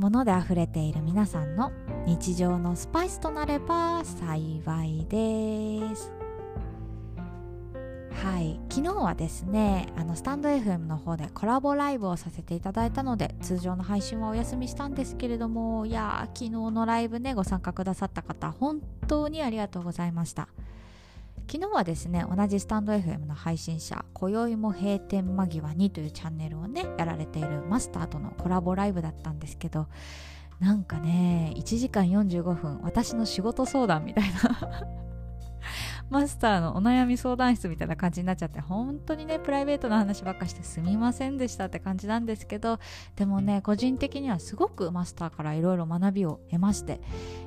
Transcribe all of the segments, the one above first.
物で溢れている皆さんの日常のスパイスとなれば幸いです。はい。昨日はですねあのスタンド FM の方でコラボライブをさせていただいたので通常の配信はお休みしたんですけれどもいや昨日のライブねご参加くださった方本当にありがとうございました。昨日はですね同じスタンド FM の配信者「今宵も閉店間際に」というチャンネルをねやられているマスターとのコラボライブだったんですけどなんかね1時間45分私の仕事相談みたいな マスターのお悩み相談室みたいな感じになっちゃって本当にねプライベートな話ばっかしてすみませんでしたって感じなんですけどでもね個人的にはすごくマスターからいろいろ学びを得まして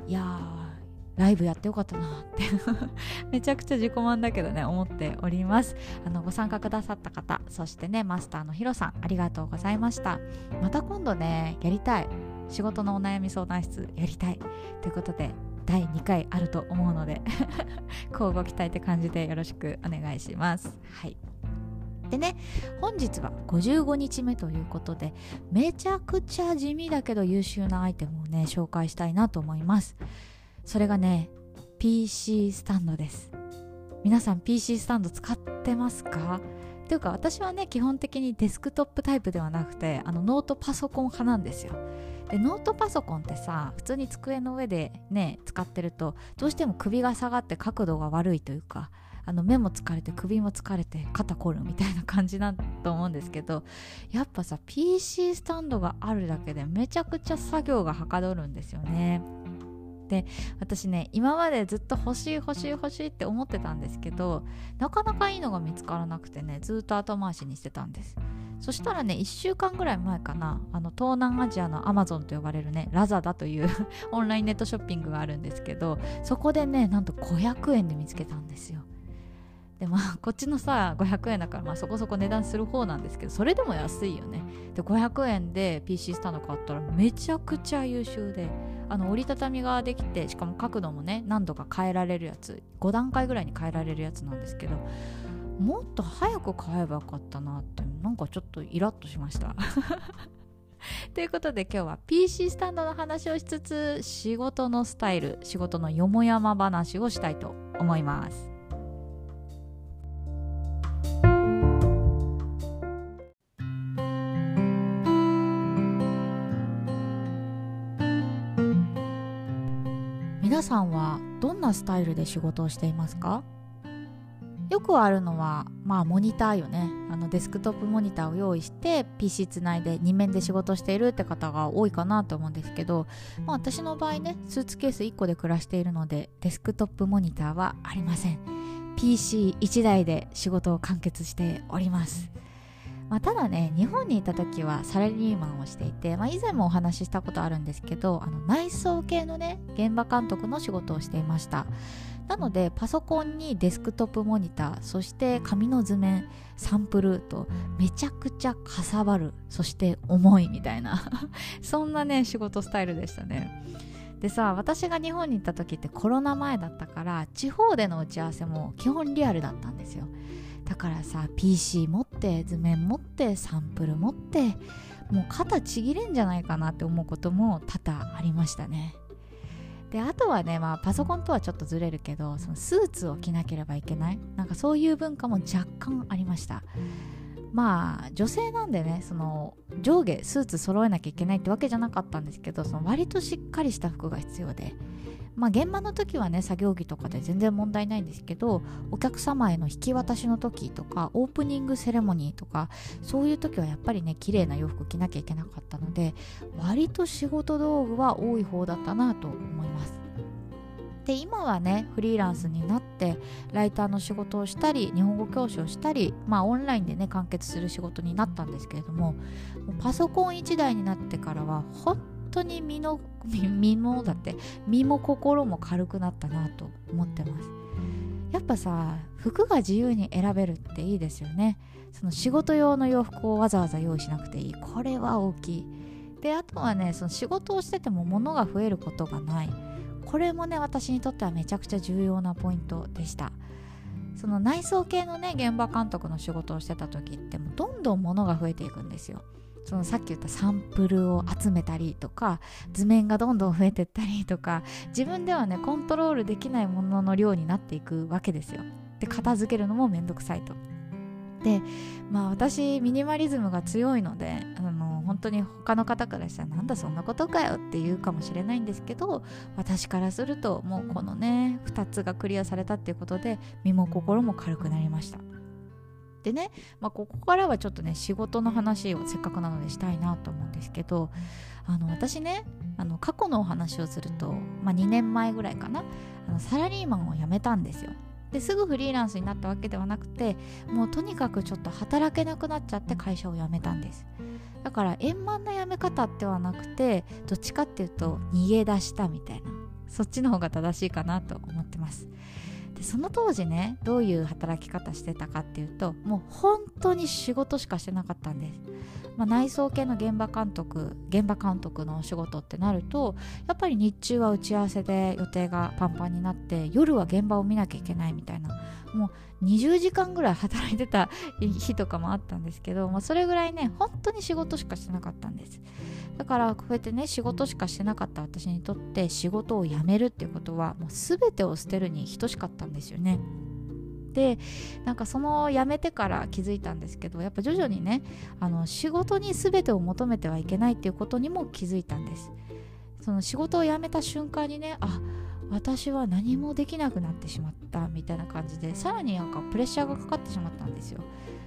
いやーライブやってよかったなって。めちゃくちゃ自己満だけどね思っております。あのご参加くださった方そしてねマスターのヒロさんありがとうございました。また今度ねやりたい。仕事のお悩み相談室やりたい。ということで第2回あると思うので 交互期待って感じでよろしくお願いします。はい。でね本日は55日目ということでめちゃくちゃ地味だけど優秀なアイテムをね紹介したいなと思います。それがね PC スタンドです。皆さん PC スタンド使ってますか？というか私はね基本的にデスクトップタイプではなくてあのノートパソコン派なんですよ。でノートパソコンってさ普通に机の上でね使ってるとどうしても首が下がって角度が悪いというかあの目も疲れて首も疲れて肩凝るみたいな感じだと思うんですけどやっぱさ PC スタンドがあるだけでめちゃくちゃ作業がはかどるんですよね。で私ね今までずっと欲しい欲しい欲しいって思ってたんですけどなかなかいいのが見つからなくてねずっと後回しにしてたんです。そしたらね1週間ぐらい前かなあの東南アジアのアマゾンと呼ばれるねラザダという オンラインネットショッピングがあるんですけどそこでねなんと500円で見つけたんですよ。でまあ こっちのさ500円だからまあそこそこ値段する方なんですけどそれでも安いよね。で500円で PC スタンド買ったらめちゃくちゃ優秀であの折りたたみができてしかも角度もね何度か変えられるやつ5段階ぐらいに変えられるやつなんですけどもっと早く買えばよかったなってなんかちょっとイラッとしました。ということで今日は PC スタンドの話をしつつ仕事のスタイル仕事のよもやま話をしたいと思います。さんはどんなスタイルで仕事をしていますか？よくあるのはまあモニターよね。あのデスクトップモニターを用意して PC つないで2面で仕事しているって方が多いかなと思うんですけど、まあ、私の場合ねスーツケース1個で暮らしているのでデスクトップモニターはありません。PC1 台で仕事を完結しております。まあ、ただね日本にいた時はサラリーマンをしていて、まあ、以前もお話ししたことあるんですけどあの内装系のね現場監督の仕事をしていました。なのでパソコンにデスクトップモニターそして紙の図面サンプルとめちゃくちゃかさばるそして重いみたいな そんなね仕事スタイルでしたね。でさ私が日本に行った時ってコロナ前だったから地方での打ち合わせも基本リアルだったんですよ。だからさ PC 持って図面持ってサンプル持ってもう肩ちぎれんじゃないかなって思うことも多々ありましたね。であとはね、まあ、パソコンとはちょっとずれるけどそのスーツを着なければいけない。なんかそういう文化も若干ありました。まあ女性なんでねその上下スーツ揃えなきゃいけないってわけじゃなかったんですけどその割としっかりした服が必要で。まあ現場の時はね作業着とかで全然問題ないんですけどお客様への引き渡しの時とかオープニングセレモニーとかそういう時はやっぱりね綺麗な洋服着なきゃいけなかったので割と仕事道具は多い方だったなと思います。で今はねフリーランスになってライターの仕事をしたり日本語教師をしたりまあオンラインでね完結する仕事になったんですけれどもパソコン1台になってからは本当に身の身もだって身も心も軽くなったなと思ってます。やっぱさ服が自由に選べるっていいですよね。その仕事用の洋服をわざわざ用意しなくていい。これは大きい。であとはねその仕事をしてても物が増えることがない。これもね私にとってはめちゃくちゃ重要なポイントでした。その内装系のね現場監督の仕事をしてた時ってもうどんどん物が増えていくんですよ。そのさっき言ったサンプルを集めたりとか図面がどんどん増えてったりとか自分ではねコントロールできないものの量になっていくわけですよ。で片付けるのもめんどくさいと。でまあ私ミニマリズムが強いのであの本当に他の方からしたらなんだそんなことかよって言うかもしれないんですけど私からするともうこのね2つがクリアされたっていうことで身も心も軽くなりました。でね、まあ、ここからはちょっとね仕事の話をせっかくなのでしたいなと思うんですけどあの私ねあの過去のお話をすると、まあ、2年前ぐらいかなあのサラリーマンを辞めたんですよ。ですぐフリーランスになったわけではなくてもうとにかくちょっと働けなくなっちゃって会社を辞めたんです。だから円満な辞め方ではなくてどっちかっていうと逃げ出したみたいなそっちの方が正しいかなと思ってます。その当時ねどういう働き方してたかっていうともう本当に仕事しかしてなかったんです、まあ、内装系の現場監督現場監督のお仕事ってなるとやっぱり日中は打ち合わせで予定がパンパンになって夜は現場を見なきゃいけないみたいなもう20時間ぐらい働いてた 日とかもあったんですけど、まあ、それぐらいね本当に仕事しかしてなかったんです。だからこうやってね仕事しかしてなかった私にとって仕事を辞めるっていうことはもう全てを捨てるに等しかったんですよね。でなんかその辞めてから気づいたんですけどやっぱ徐々にねあの仕事に全てを求めてはいけないっていうことにも気づいたんです。その仕事を辞めた瞬間にねあ私は何もできなくなってしまったみたいな感じでさらになんかプレッシャーがかかってしまったんですよ。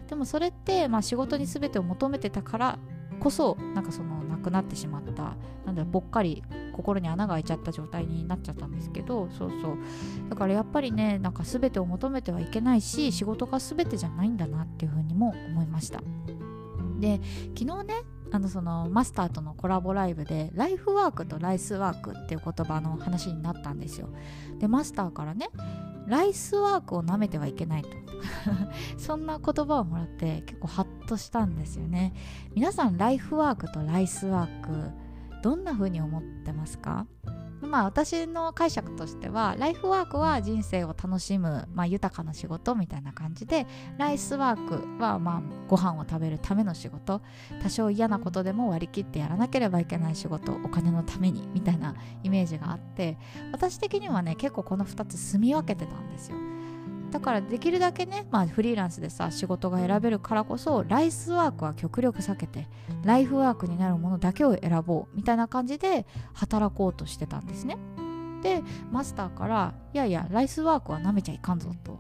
でもそれって、まあ、仕事に全てを求めてたからこそなんかそのなくなってしまったなんだぽっかり心に穴が開いちゃった状態になっちゃったんですけどそうそう。だからやっぱりねなんか全てを求めてはいけないし仕事が全てじゃないんだなっていうふうにも思いました。で昨日ねあのそのマスターとのコラボライブでライフワークとライスワークっていう言葉の話になったんですよ。でマスターからねライスワークを舐めてはいけないと。そんな言葉をもらって結構ハッとしたんですよね皆さんライフワークとライスワークどんな風に思ってますか？まあ私の解釈としてはライフワークは人生を楽しむ、まあ、豊かな仕事みたいな感じでライスワークはまあご飯を食べるための仕事多少嫌なことでも割り切ってやらなければいけない仕事お金のためにみたいなイメージがあって私的にはね結構この2つ住み分けてたんですよ。だからできるだけね、まあ、フリーランスでさ仕事が選べるからこそライスワークは極力避けてライフワークになるものだけを選ぼうみたいな感じで働こうとしてたんですね。でマスターから「いやいやライスワークはなめちゃいかんぞ」と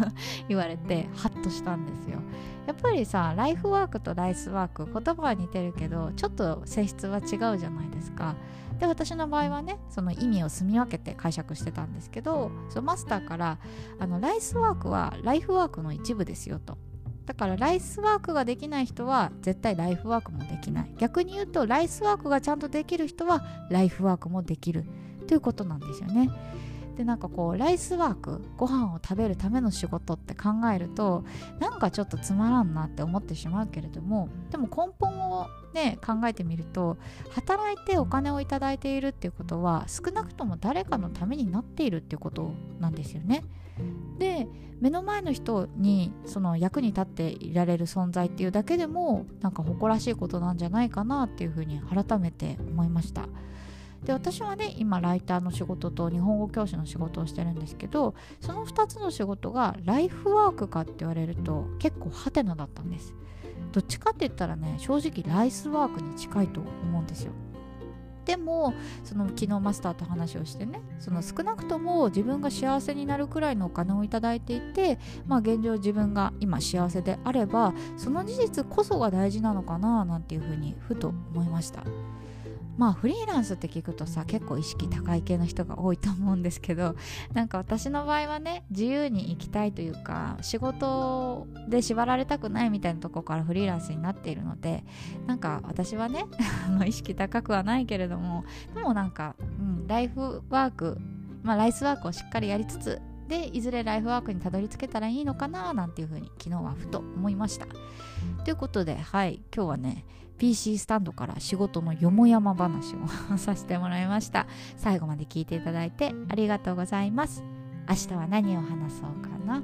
言われてハッとしたんですよ。やっぱりさライフワークとライスワーク言葉は似てるけどちょっと性質は違うじゃないですか。で私の場合はねその意味を住み分けて解釈してたんですけどそのマスターからあのライスワークはライフワークの一部ですよとだからライスワークができない人は絶対ライフワークもできない逆に言うとライスワークがちゃんとできる人はライフワークもできるということなんですよねでなんかこうライスワークご飯を食べるための仕事って考えるとなんかちょっとつまらんなって思ってしまうけれどもでも根本をね考えてみると働いてお金を頂いているっていうことは少なくとも誰かのためになっているっていうことなんですよね。で目の前の人にその役に立っていられる存在っていうだけでもなんか誇らしいことなんじゃないかなっていうふうに改めて思いました。で私はね今ライターの仕事と日本語教師の仕事をしてるんですけどその2つの仕事がライフワークかって言われると結構ハテナだったんです。どっちかって言ったらね正直ライスワークに近いと思うんですよ。でもその昨日マスターと話をしてねその少なくとも自分が幸せになるくらいのお金を頂いていてまあ現状自分が今幸せであればその事実こそが大事なのかななんていうふうにふと思いました。まあフリーランスって聞くとさ結構意識高い系の人が多いと思うんですけど なんか私の場合はね自由に生きたいというか仕事で縛られたくないみたいなとこからフリーランスになっているのでなんか私はね 意識高くはないけれどもでもなんか、うん、ライフワークまあライスワークをしっかりやりつつでいずれライフワークにたどり着けたらいいのかななんていうふうに昨日はふと思いました。ということではい今日はね PC スタンドから仕事のよもやま話をさせてもらいました。最後まで聞いていただいてありがとうございます。明日は何を話そうかな？